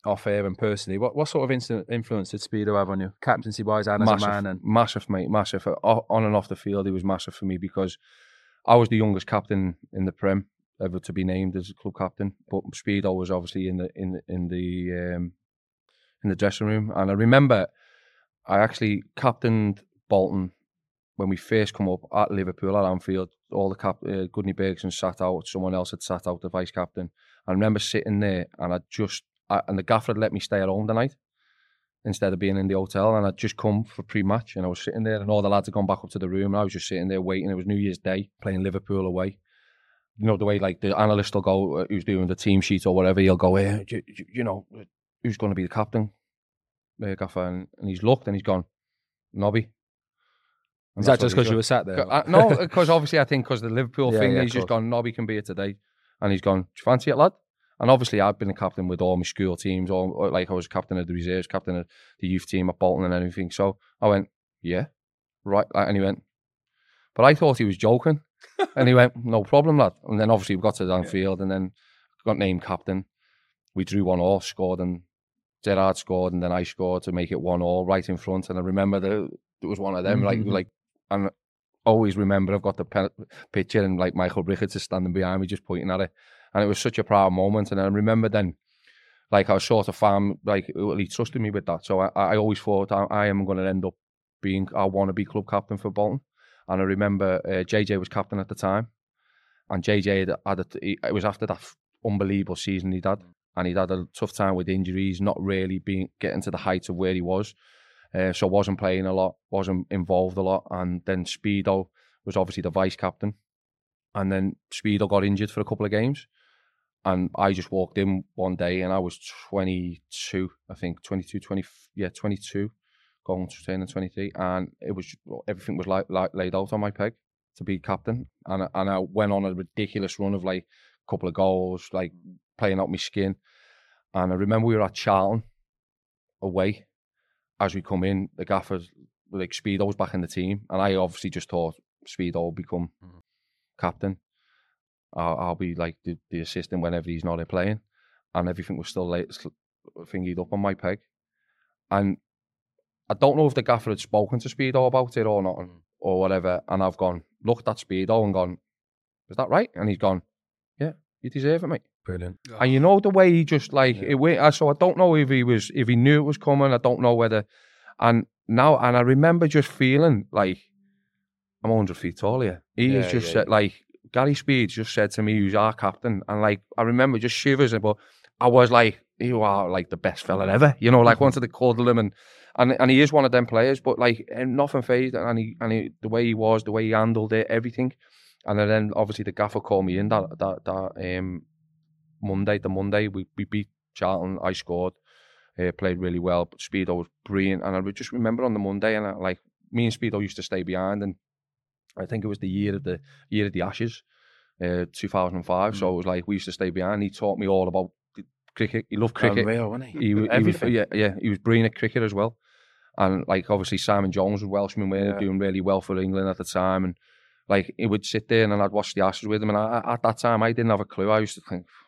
off air and personally. What what sort of influence did Speedo have on you, captaincy wise, and as massive, a man? And massive, mate, massive. On and off the field, he was massive for me because I was the youngest captain in the Prem ever to be named as a club captain. But Speedo was obviously in the in in the um, in the dressing room, and I remember I actually captained Bolton when we first come up at Liverpool at Anfield. All the cap, uh, Gudni Bergsson sat out. Someone else had sat out the vice captain. I remember sitting there, and I just I, and the gaffer had let me stay at home the night instead of being in the hotel. And I'd just come for pre-match, and I was sitting there, and all the lads had gone back up to the room, and I was just sitting there waiting. It was New Year's Day, playing Liverpool away. You know the way like the analyst will go, uh, who's doing the team sheet or whatever. He'll go, "Hey, you, you- know, who's going to be the captain?" Uh, gaffer, and, and he's looked and he's gone, Nobby. And is that just because you were sat there? Uh, no, because obviously I think because the Liverpool Yeah, thing, yeah, he's just gone, Nobby can be here today. And he's gone, do you fancy it, lad? And obviously I've been a captain with all my school teams, or, like I was captain of the reserves, captain of the youth team at Bolton and everything. So I went, yeah, right. And he went, but I thought he was joking. and he went, no problem, lad. And then obviously we got to Anfield and then got named captain. We drew one all, scored, and Gerrard scored, and then I scored to make it one all right in front. And I remember that it was one of them, like, Mhm. like, and always remember I've got the pen, picture and like Michael Ricketts is standing behind me just pointing at it. And it was such a proud moment. And I remember then, like, I was sort of fan, like, he trusted me with that. So I, I always thought I, I am going to end up being, I want to be club captain for Bolton. And I remember uh, JJ was captain at the time. And JJ had, had a, he, it was after that unbelievable season he'd had. And he'd had a tough time with injuries, not really being getting to the heights of where he was. Uh, so wasn't playing a lot, wasn't involved a lot. And then Speedo was obviously the vice captain. And then Speedo got injured for a couple of games. And I just walked in one day and I was 22, I think, 22, 20, yeah, 22, going to turning 23. And it was, everything was like, like laid out on my peg to be captain. And, I- and I went on a ridiculous run of like a couple of goals, like playing out my skin. And I remember we were at Charlton away. As we come in, the gaffers, like Speedo's back in the team. And I obviously just thought Speedo will become mm-hmm. captain. I'll, I'll be like the, the assistant whenever he's not playing. And everything was still late, thingied up on my peg. And I don't know if the gaffer had spoken to Speedo about it or not, mm. or whatever. And I've gone, looked at Speedo and gone, is that right? And he's gone, yeah, you deserve it, mate. Brilliant. And you ah. know the way he just like it went. So I don't know if he was if he knew it was coming. I don't know whether. And now and I remember just feeling like I'm 100 feet tall here. He Yeah, has just yeah, like Gary Speed just said to me, "Who's our captain?" And like I remember just shivers. But I was like, "You are like the best fella ever." You know, like wanted to cuddle him and. And, and he is one of them players, but like nothing fazed, and he and he, the way he was, the way he handled it, everything, And then obviously the gaffer called me in that that that um, Monday. The Monday we, we beat Charlton. I scored, uh, played really well. But Speedo was brilliant, and I would just remember on the Monday, and I, like me and Speedo used to stay behind, and I think it was the year of the year of the Ashes, uh, 2005. So it was like we used to stay behind. He taught me all about cricket. He loved cricket. Unreal, wasn't he? He, he was, Everything. yeah, yeah, he was brilliant at cricket as well. And like obviously Simon Jones was Welshman, we were Yeah. doing really well for England at the time. And like he would sit there and I'd watch the Ashes with him. And I, at that time, I didn't have a clue. I used to think, "Oh,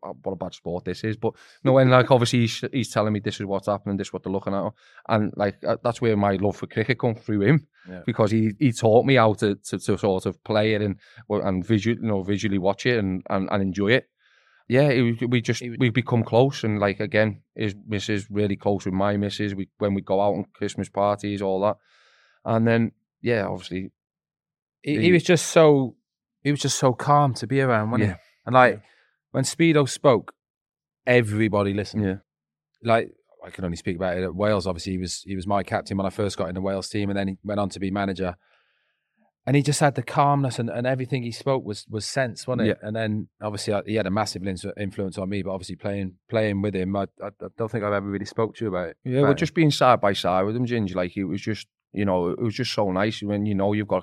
what a bad sport this is. But no, when like obviously he's, he's telling me this is what's happening, this is what they're looking at, and like uh, that's where my love for cricket come through him Yeah. because he, he taught me how to, to, to sort of play it and and visual you know visually watch it and, and, and enjoy it. Yeah, it, we just we become close and like again, his missus really close with my missus. We when we go out on Christmas parties, all that, and then yeah, obviously he, the- he was just so he was just so calm to be around, wasn't Yeah. he? And like when Speedo spoke, everybody listened. yeah Like I can only speak about it at Wales. Obviously, he was he was my captain when I first got in the Wales team, and then he went on to be manager. And he just had the calmness and, and everything he spoke was was sense, wasn't it? Yeah. And then obviously I, he had a massive influence on me, but obviously playing playing with him, I, I, I don't think I've ever really spoke to you about it. Yeah, about we're just being side by side with him, Ginge. Like it was just, you know, it was just so nice when you know you've got,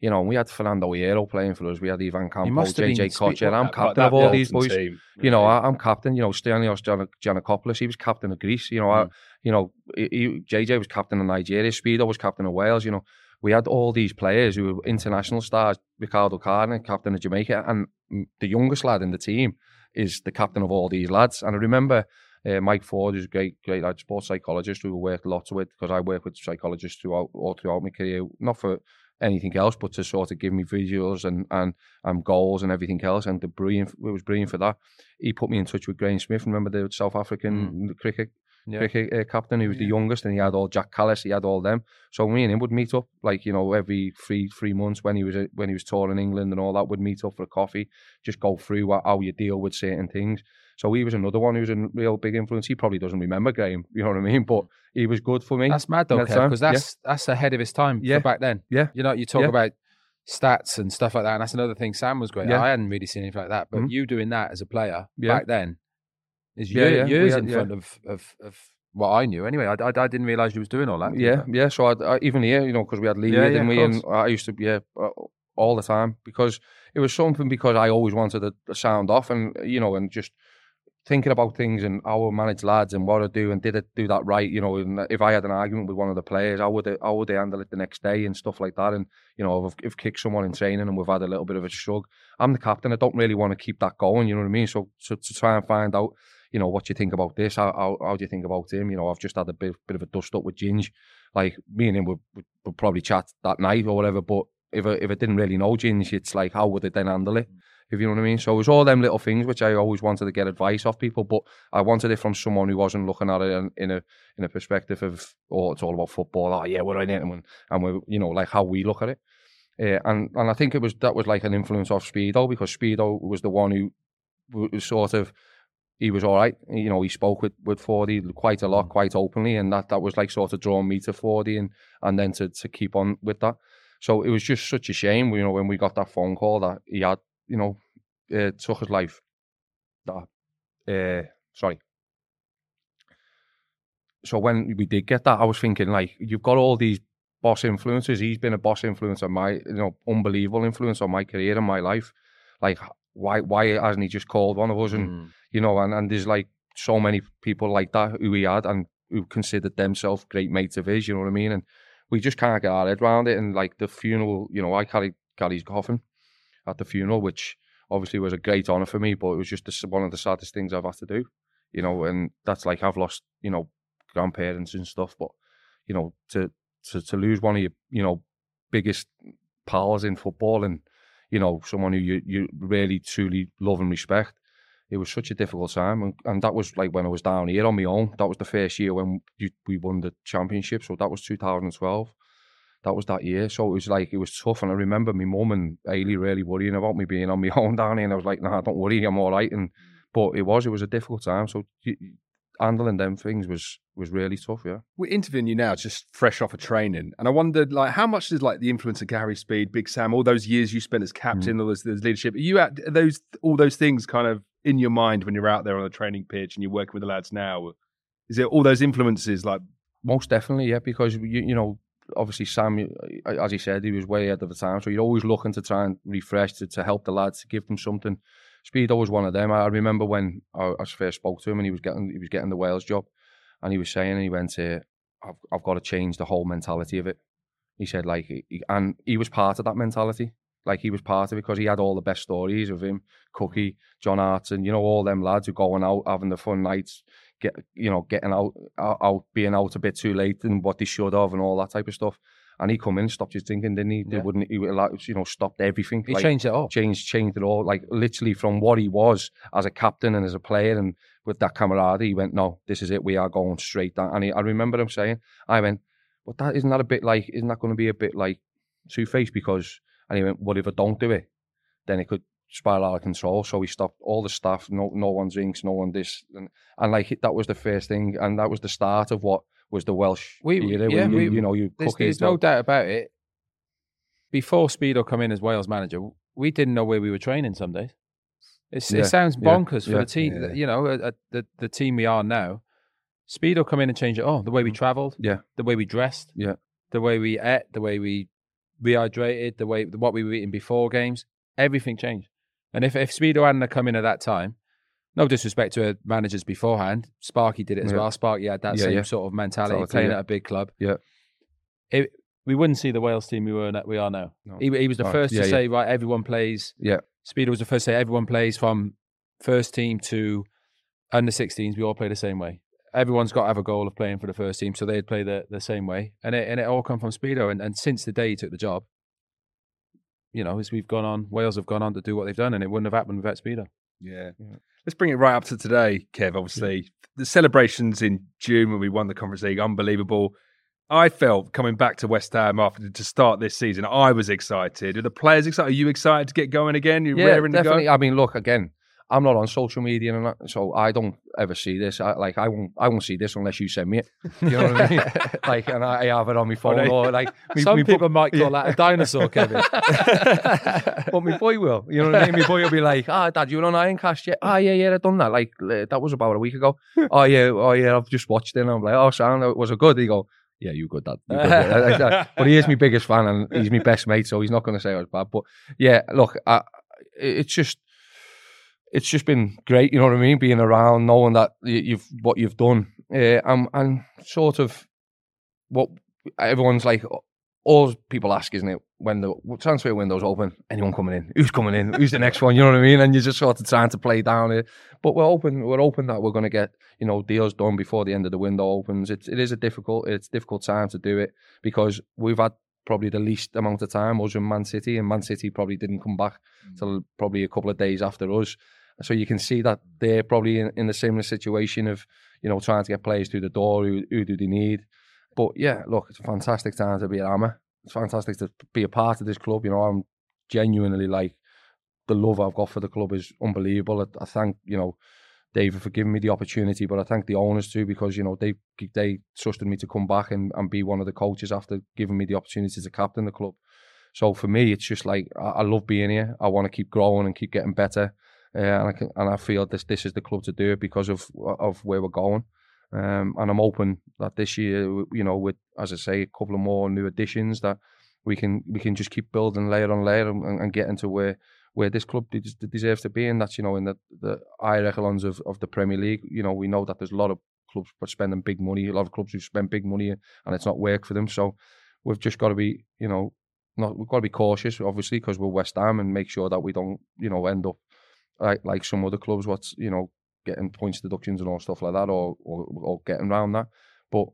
you know, we had Fernando Hierro playing for us. We had Ivan Campo, must have been JJ Okocha. I'm captain of all these boys. team. You know, I, I'm captain. You know, Stelios Gian- Giannakopoulos, he was captain of Greece. You know, I, you know, he, he- JJ was captain of Nigeria. Speedo was captain of Wales. You know, we had all these players who were international stars. Ricardo Gardner, captain of Jamaica, and mm, the youngest lad in the team is the captain of all these lads. And I remember uh, Mike Forde is a great, great lad, sports psychologist who we worked lots with because I work with psychologists throughout all throughout my career, not for anything else, but to sort of give me visuals and and and goals and everything else. And the brilliant, it was brilliant for that. He put me in touch with Graeme Smith. Remember the South African cricket Yeah. cricket uh, captain? He was the youngest, and he had all Jacques Kallis. He had all them. So me and him would meet up, like you know, every three three months when he was uh, when he was touring England and all that. Would meet up for a coffee, just go through what, how you deal with certain things. So he was another one who was a real big influence. He probably doesn't remember Graeme, you know what I mean? But he was good for me. That's mad though, At the time, because that's that's ahead of his time Yeah. back then. Yeah. You know, you talk Yeah. about stats and stuff like that, and that's another thing. Sam was great. Yeah. I hadn't really seen anything like that, but Mhm. you doing that as a player Yeah. back then is Yeah, year- yeah, we years had- in yeah. front of, of of what I knew. Anyway, I, I, I didn't realize you was doing all that. Yeah, yeah. So I, I, even here, you know, because we had Lee, Yeah, didn't yeah, we? And I used to, yeah, all the time because it was something because I always wanted to sound off and you know and just thinking about things and how I manage lads and what I do and did it do that right, you know. And if I had an argument with one of the players, how would they, how would they handle it the next day and stuff like that. And you know, if if kicked someone in training and we've had a little bit of a shrug, I'm the captain. I don't really want to keep that going. You know what I mean? So so to try and find out. You know what you think about this? How, how how do you think about him? You know, I've just had a bit bit of a dust up with Ginge. Like me and him would, would, would probably chat that night or whatever. But if I, if I didn't really know Ginge, it's like how would they then handle it? If you know what I mean. So it was all them little things which I always wanted to get advice off people, but I wanted it from someone who wasn't looking at it in, in a in a perspective of oh it's all about football. Oh yeah, we're in it and, and we're you know like how we look at it. Uh, and and I think it was that was like an influence of Speedo because Speedo was the one who was sort of he was all right. You know, he spoke with with Fordy quite a lot, quite openly, and that that was like sort of drawing me to Fordy and and then to to keep on with that. So it was just such a shame, you know, when we got that phone call that he had, you know, uh, took his life. That, uh, sorry. So when we did get that, I was thinking like, you've got all these boss influences. He's been a boss influence on my, you know, unbelievable influence on my career and my life. Like, why why hasn't he just called one of us and Mm. you know, and, and there's like so many people like that who he had and who considered themselves great mates of his, you know what I mean? And we just can't get our head around it. And like the funeral, you know, I carried Gary's coffin at the funeral, which obviously was a great honour for me, but it was just the, one of the saddest things I've had to do, you know, and that's like I've lost, you know, grandparents and stuff, but, you know, to, to, to lose one of your, you know, biggest pals in football and, you know, someone who you, you really truly love and respect. It was such a difficult time, and, and that was like when I was down here on my own. That was the first year when you, we won the championship, so that was 2012. That was that year, so it was like it was tough. And I remember my mum and Ailey really worrying about me being on my own down here, and I was like, "Nah, don't worry, I'm all right." And but it was, it was a difficult time. So handling them things was was really tough. Yeah. We're interviewing you now, just fresh off of training, and I wondered, like, how much did like the influence of Gary Speed, Big Sam, all those years you spent as captain, Mm. all those, leadership, are you at are those all those things kind of in your mind when you're out there on the training pitch and you're working with the lads now? Is it all those influences like Most definitely, yeah, because you, you know, obviously Sam, as he said, he was way ahead of the time, so you're always looking to try and refresh to, to help the lads to give them something. Speedo was one of them. I I remember when I, I first spoke to him and he was getting he was getting the Wales job, and he was saying, and he went, uh, "I've I've got to change the whole mentality of it." He said, like, he, and he was part of that mentality. Like he was part of it because he had all the best stories of him, Cookie, John Hartson, you know, all them lads who going out having the fun nights, get you know getting out, out out being out a bit too late and what they should have and all that type of stuff. And he come in and stopped his thinking, didn't he? They Yeah. wouldn't he would like you know stopped everything. He like, changed it all. changed changed it all. Like literally from what he was as a captain and as a player and with that camaraderie, he went, No, this is it, we are going straight down. And he, I remember him saying, I went, But that isn't that a bit like isn't that gonna be a bit like two faced because and he went, What if I don't do it? Then it could spiral out of control. So we stopped all the staff, no no one drinks, no one this and, and like that was the first thing and that was the start of what was the Welsh We- era yeah, you, we- you know you There's, there's no doubt about it. Before Speedo come in as Wales manager, we didn't know where we were training some days. Yeah, It sounds yeah, bonkers for yeah, the team. You know, the the team we are now. Speedo come in and change it. Oh, the way we travelled, Mm. Yeah. the way we dressed, Yeah. the way we ate, the way we rehydrated, the way what we were eating before games. Everything changed. And if if Speedo hadn't come in at that time, no disrespect to managers beforehand, Sparky did it as Yeah. well. Sparky had that Yeah, same yeah. sort of mentality, playing at a big club. Yeah. It, we wouldn't see the Wales team we were we are now. No. He, he was the Right. first to say, right, everyone plays. Yeah. Speedo was the first to say everyone plays from first team to under 16s. We all play the same way. Everyone's got to have a goal of playing for the first team, so they'd play the, the same way. And it and it all come from Speedo. And, and since the day he took the job, you know, as we've gone on, Wales have gone on to do what they've done, and it wouldn't have happened without Speedo. Yeah. Let's bring it right up to today, Kev. Obviously, the celebrations in June when we won the Conference League, unbelievable. I felt coming back to West Ham after to start this season, I was excited. Are the players excited? Are you excited to get going again? You're yeah, raring to definitely. go? I mean, look again. I'm not on social media, and that, so I don't ever see this. I, like I won't, I won't see this unless you send me it. You know what I mean? like, and I, have it on my phone, or like me- Some me people bu- might call yeah. that a dinosaur, Kevin. but my boy will. You know what I mean? My boy will be like, "Ah, Dad, you were on Ironcast yet? Ah, yeah, yeah, I've done that. Like that was about a week ago. oh yeah, oh yeah, I've just watched it. And I'm like, oh, sound was it good? He go, yeah, you good, Dad. You good, yeah." but he is my biggest fan and he's my best mate, so he's not going to say I was bad. But yeah, look, I, it's just. It's just been great, you know what I mean. Being around, knowing that you- you've what you've done, uh, and and sort of what everyone's like. All people ask, isn't it, when the transfer window's open, anyone coming in? Who's coming in? Who's the next one? You know what I mean? And you're just sort of trying to play down it. But we're open. We're open that we're going to get you know deals done before the end of the window opens. It's it is a difficult it's difficult time to do it because we've had probably the least amount of time us and Man City, and Man City probably didn't come back till probably a couple of days after us. So you can see that they're probably in, in the similar situation of you know trying to get players through the door. Who, who do they need? But yeah, look, it's a fantastic time to be at Hammer. It's fantastic to be a part of this club. You know, I'm genuinely like the love I've got for the club is unbelievable. I, I thank you know David for giving me the opportunity, but I thank the owners too because you know they they trusted me to come back and, and be one of the coaches after giving me the opportunity to captain the club. So for me, it's just like I, I love being here. I want to keep growing and keep getting better, uh, and I can, and I feel this this is the club to do it because of of where we're going. Um, and I'm hoping that this year, you know, with as I say, a couple of more new additions, that we can we can just keep building layer on layer and, and get into where where this club des- deserves to be, and that's you know in the the higher echelons of, of the Premier League. You know, we know that there's a lot of clubs spending big money, a lot of clubs who spend big money, and it's not work for them. So we've just got to be, you know, not we've got to be cautious, obviously, because we're West Ham, and make sure that we don't, you know, end up like like some other clubs, what's you know, getting points deductions and all stuff like that, or or, or getting around that. But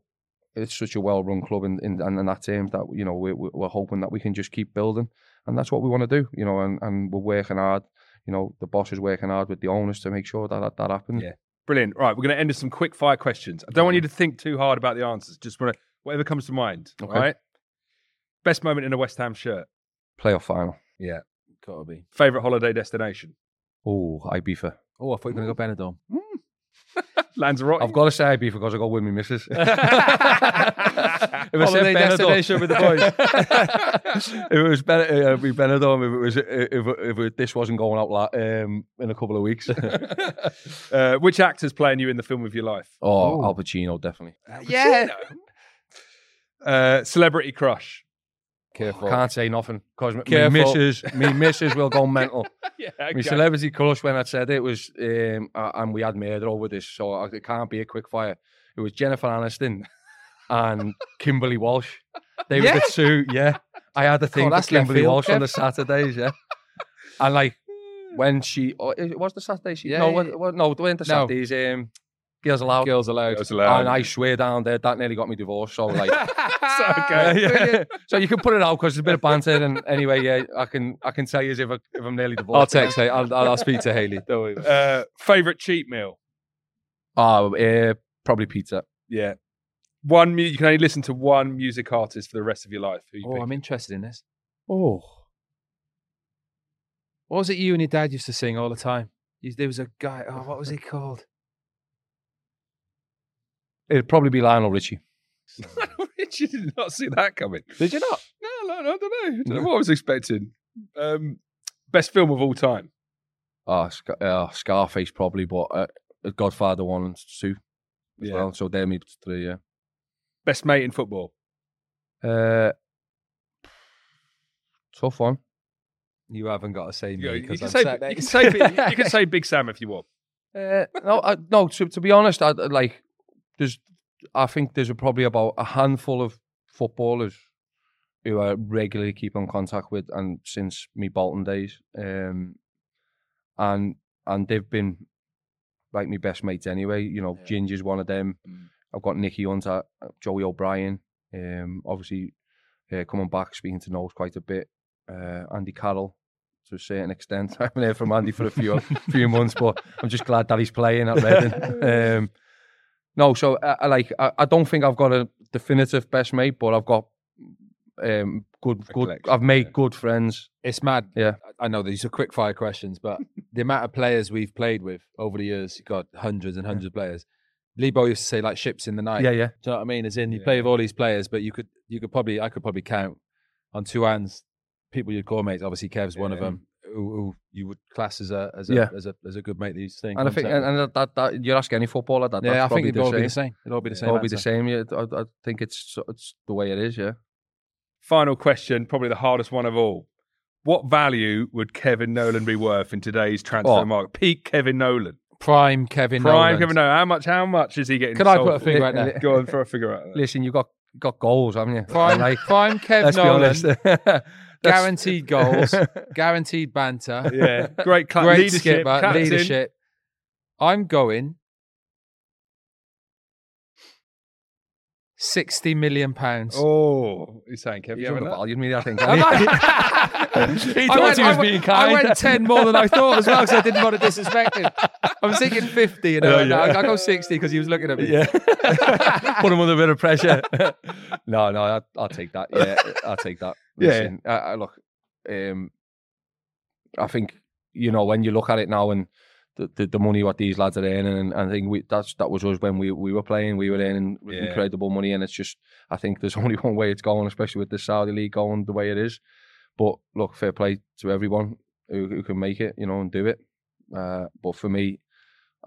it's such a well-run club in in, in that terms that you know we're we're hoping that we can just keep building, and that's what we want to do, you know, and and we're working hard. You know, the boss is working hard with the owners to make sure that that, that happens. Yeah. Brilliant. Right, we're going to end with some quick fire questions. I don't want you to think too hard about the answers. Just want to, whatever comes to mind. Okay. All right. Best moment in a West Ham shirt. Playoff final. Yeah. Gotta be. Favorite holiday destination. Oh, Ibiza. Oh, I thought you were going to go Benidorm. Lanzarote. I've got to say Ibiza because I got with my missus. if I Holiday destination with the boys. if it was Ben, uh, it'd be Benidorm. If it was, if, if it, this wasn't going out la- um, in a couple of weeks. uh, which actor's playing you in the film of your life? oh, Al Pacino, definitely. Yeah. Uh, celebrity crush. Careful. Can't say nothing because my Careful. missus, me missus will go mental. Yeah. My celebrity crush when I said it was, um, and we had murder over this, so it can't be a quick fire. It was Jennifer Aniston and Kimberley Walsh. They were the two, yeah. I had a thing for that's Kimberley field, Walsh on the Saturdays, yeah. And like when she, oh, it was the Saturday she, Yeah, no, yeah, yeah. no, it weren't the No. Saturdays. Um, Girls Aloud. Girls Aloud. Girls Aloud. And I swear down there that nearly got me divorced. So like, So, okay. yeah. so you can put it out because there's a bit of banter. And anyway, yeah, I can I can tell you if, I, if I'm nearly divorced. I'll text. Hey, I'll, I'll I'll speak to Haley. Don't worry. Uh, favorite cheat meal. Oh, uh, probably pizza. Yeah. One mu- you can only listen to one music artist for the rest of your life. Who you Oh, pick? I'm interested in this. Oh, what was it you and your dad used to sing all the time? There was a guy. Oh, what was he called? It'd probably be Lionel Richie. Lionel Richie did not see that coming. Did you not? No, no, no, I don't know. I don't know what I was expecting. Um, best film of all time. Oh, Scar- uh, Scarface probably, but uh, Godfather one and two as Yeah. well. So they're me three. Yeah. Best mate in football. Uh, tough one. You haven't got to say You, me you because can I'm say sat you can say Big- you can say Big Sam if you want. Uh, no, I, no. To, to be honest, I like. There's, I think there's probably about a handful of footballers who I regularly keep in contact with, and since me Bolton days, um, and and they've been like my best mates anyway. You know, Ginger's one of them. I've got Nicky Hunter, Joey O'Brien. Um, obviously, uh, coming back, speaking to Nobes quite a bit. Uh, Andy Carroll to a certain extent. I haven't heard from Andy for a few few months, but I'm just glad that he's playing at Reading. um, no, so I, I like. I, I don't think I've got a definitive best mate, but I've got um, good, good. I've made yeah. good friends. It's mad. Yeah. I I know these are quick fire questions, but the amount of players we've played with over the years, you've got hundreds and hundreds of players. Lebo used to say like ships in the night. Yeah, yeah. Do you know what I mean? As in you Yeah. play with all these players, but you could you could probably I could probably count on two hands people you'd call mates. Obviously Kev's one of them who, who you would class as a as a Yeah. as a as a good mate that you stay And I think, contact and, and that, that you ask any footballer that. yeah, I think it'd all the be the same. same. It'd all be the same. It'll be the same. Yeah, I, I think it's it's the way it is. Yeah. Final question, probably the hardest one of all. What value would Kevin Nolan be worth in today's transfer Oh. market? Peak Kevin Nolan. Prime Kevin Nolan. Prime Nolan. Kevin Nolan. How much? How much is he getting? Can I sold put a figure out Li- there? Go on, throw a figure out. there. Listen, you got got goals, haven't you? Prime, Like, prime Kev let's be Nolan. honest. That's- Guaranteed goals, guaranteed banter, Yeah, great, cla- great leadership, skipper, captain. leadership. I'm going sixty million pounds. Oh, he's saying Kevin. He's You having that? undervalued me, I think. I? he I thought went, he I was went- being kind. I went ten more than I thought as well because I didn't want to disrespect him. I was thinking fifty, oh, and I Oh, went, no, yeah. I go sixty because he was looking at me. Yeah. Put him under a bit of pressure. no, no, I'll, I'll take that. Yeah, I'll take that. Yeah. I, I look, um, I think you know when you look at it now and the, the, the money what these lads are earning, and, and I think we that's that was us when we, we were playing. We were earning Yeah. incredible money, and it's just I think there's only one way it's going, especially with the Saudi league going the way it is. But look, fair play to everyone who, who can make it, you know, and do it. Uh, but for me,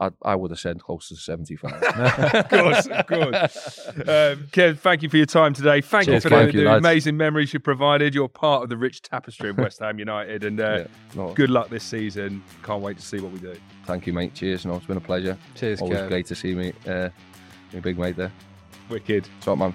I, I would have said close to 75. of course, of course. Um, Kev, thank you for your time today. Thank Cheers, you for thank the, you, the amazing memories you provided. You're part of the rich tapestry of West Ham United, and uh, Yeah, no, good luck this season. Can't wait to see what we do. Thank you, mate. Cheers. No, it's been a pleasure. Cheers, Always Kev. great to see me, uh, my big mate there. Wicked. What's up, man?